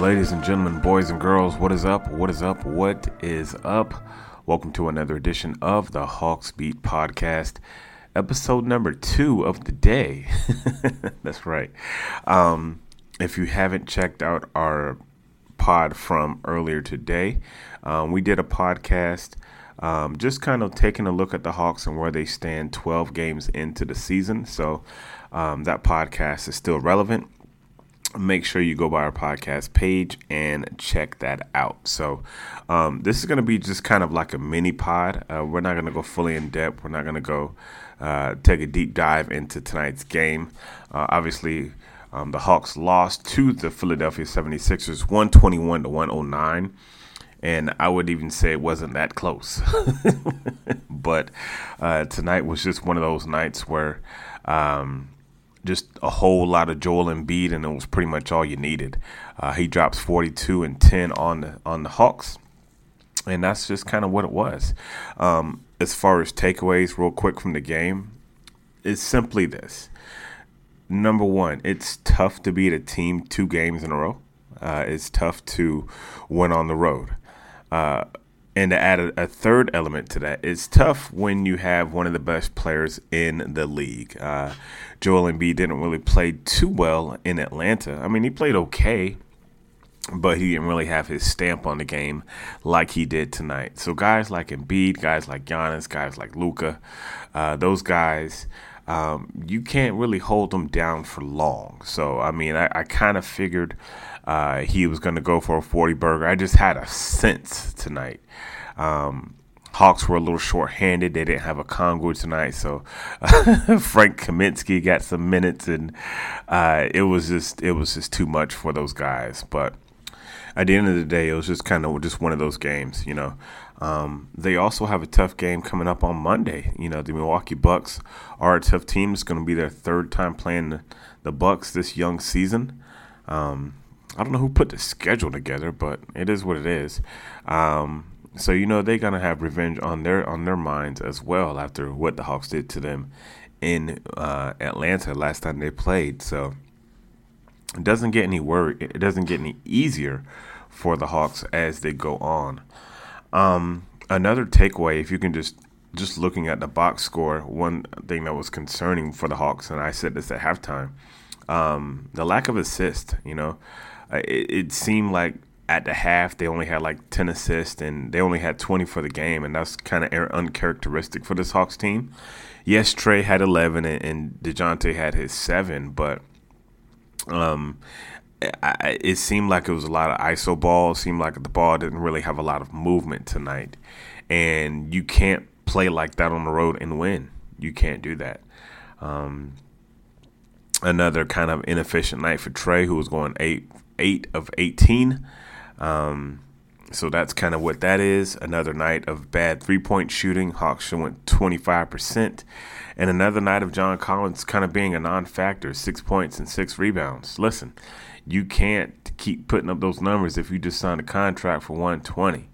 Ladies and gentlemen, boys and girls, what is up? What is up? What is up? Welcome to another edition of the Hawks Beat Podcast, episode number two of the day. That's right. Um, if you haven't checked out our pod from earlier today, um, we did a podcast um, just kind of taking a look at the Hawks and where they stand 12 games into the season. So um, that podcast is still relevant make sure you go by our podcast page and check that out. So, um, this is going to be just kind of like a mini pod. Uh, we're not going to go fully in depth. We're not going to go uh, take a deep dive into tonight's game. Uh, obviously, um, the Hawks lost to the Philadelphia 76ers 121 to 109. And I would even say it wasn't that close. but uh, tonight was just one of those nights where. Um, just a whole lot of Joel Embiid, and it was pretty much all you needed. Uh, he drops 42 and 10 on the on the Hawks, and that's just kind of what it was. Um, as far as takeaways, real quick from the game, it's simply this: number one, it's tough to beat a team two games in a row. Uh, it's tough to win on the road. Uh, and to add a, a, third element to that, it's tough when you have one of the best players in the league. Uh, Joel Embiid didn't really play too well in Atlanta. I mean, he played okay, but he didn't really have his stamp on the game like he did tonight. So guys like Embiid, guys like Giannis, guys like Luka, uh, those guys. Um, you can't really hold them down for long. So, I mean, I, I kind of figured uh, he was going to go for a 40 burger. I just had a sense tonight. Um, Hawks were a little short-handed. They didn't have Okongwu tonight, so Frank Kaminsky got some minutes, and uh, it was just it was just too much for those guys. But at the end of the day, it was just kind of just one of those games, you know. Um, they also have a tough game coming up on Monday. You know, the Milwaukee Bucks are a tough team. It's going to be their third time playing the, the Bucks this young season. Um, I don't know who put the schedule together, but it is what it is. Um, so you know they're gonna have revenge on their on their minds as well after what the Hawks did to them in uh, Atlanta last time they played. So it doesn't get any worry. It doesn't get any easier for the Hawks as they go on. Um, another takeaway, if you can just just looking at the box score, one thing that was concerning for the Hawks, and I said this at halftime, um, the lack of assist. You know, it, it seemed like at the half they only had like 10 assists and they only had 20 for the game and that's kind of uncharacteristic for this hawks team. Yes trey had 11 and, and dejounte had his 7 but um I, it seemed like it was a lot of iso ball. It seemed like the ball didn't really have a lot of movement tonight. And you can't play like that on the road and win. You can't do that. Um, another kind of inefficient night for trey who was going 8 8 of 18 um, so that's kind of what that is. Another night of bad three point shooting. Hawks went 25%. And another night of John Collins kind of being a non factor six points and six rebounds. Listen, you can't keep putting up those numbers if you just signed a contract for 120.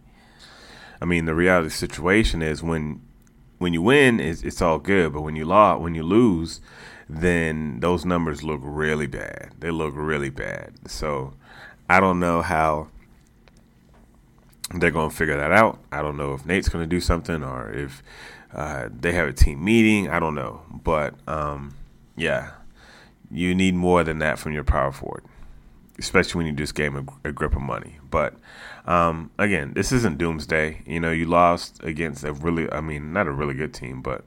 I mean, the reality situation is when when you win, it's, it's all good. But when you when you lose, then those numbers look really bad. They look really bad. So I don't know how they're going to figure that out. I don't know if Nate's going to do something or if uh, they have a team meeting. I don't know. But um, yeah, you need more than that from your power forward, especially when you just gave a, a grip of money. But um, again, this isn't doomsday. You know, you lost against a really, I mean, not a really good team, but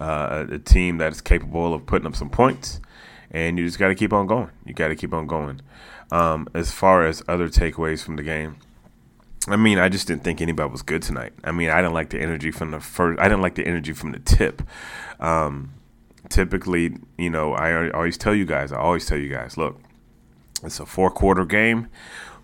uh, a team that is capable of putting up some points. And you just got to keep on going. You got to keep on going. Um, as far as other takeaways from the game, I mean, I just didn't think anybody was good tonight. I mean, I didn't like the energy from the first. I didn't like the energy from the tip. Um, typically, you know, I always tell you guys. I always tell you guys, look, it's a four quarter game,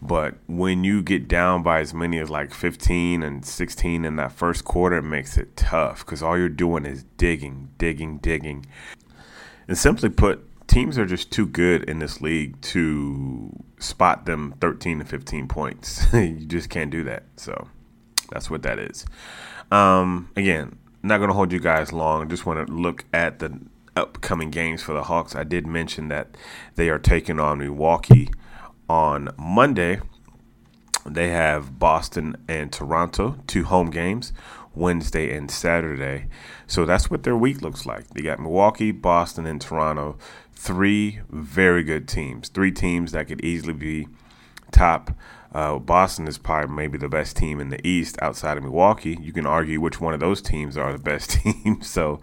but when you get down by as many as like 15 and 16 in that first quarter, it makes it tough because all you're doing is digging, digging, digging. And simply put, teams are just too good in this league to spot them 13 to 15 points. you just can't do that. So that's what that is. Um, again, not going to hold you guys long. Just want to look at the upcoming games for the Hawks. I did mention that they are taking on Milwaukee on Monday. They have Boston and Toronto, two home games. Wednesday and Saturday. So that's what their week looks like. They got Milwaukee, Boston, and Toronto. Three very good teams. Three teams that could easily be top. Uh, Boston is probably maybe the best team in the East outside of Milwaukee. You can argue which one of those teams are the best team. so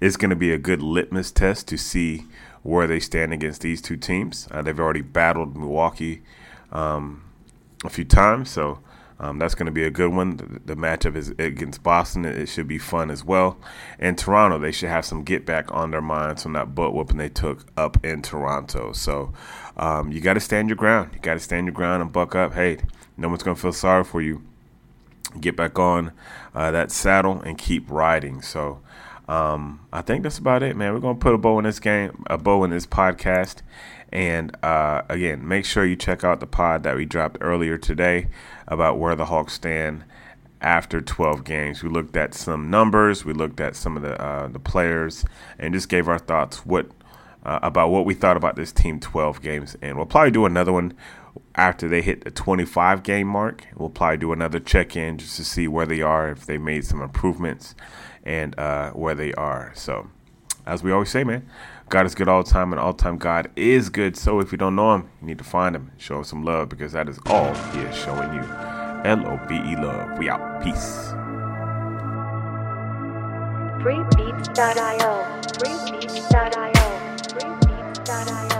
it's going to be a good litmus test to see where they stand against these two teams. Uh, they've already battled Milwaukee um, a few times. So um, that's going to be a good one. The, the, matchup is against Boston. It, should be fun as well. And Toronto, they should have some get back on their minds from that butt whooping they took up in Toronto. So um, you got to stand your ground. You got to stand your ground and buck up. Hey, no one's going to feel sorry for you. Get back on uh, that saddle and keep riding. So um, I think that's about it, man. We're going to put a bow in this game, a bow in this podcast. And uh, again, make sure you check out the pod that we dropped earlier today about where the Hawks stand after 12 games. We looked at some numbers, we looked at some of the uh, the players, and just gave our thoughts what uh, about what we thought about this team 12 games. And we'll probably do another one after they hit the 25 game mark. We'll probably do another check in just to see where they are, if they made some improvements, and uh, where they are. So, as we always say, man, God is good all the time, and all time God is good. So if you don't know Him, you need to find Him. Show Him some love because that is all He is showing you. L O V E love. We out. Peace. Freebeats.io. Freebeats.io. Freebeats.io.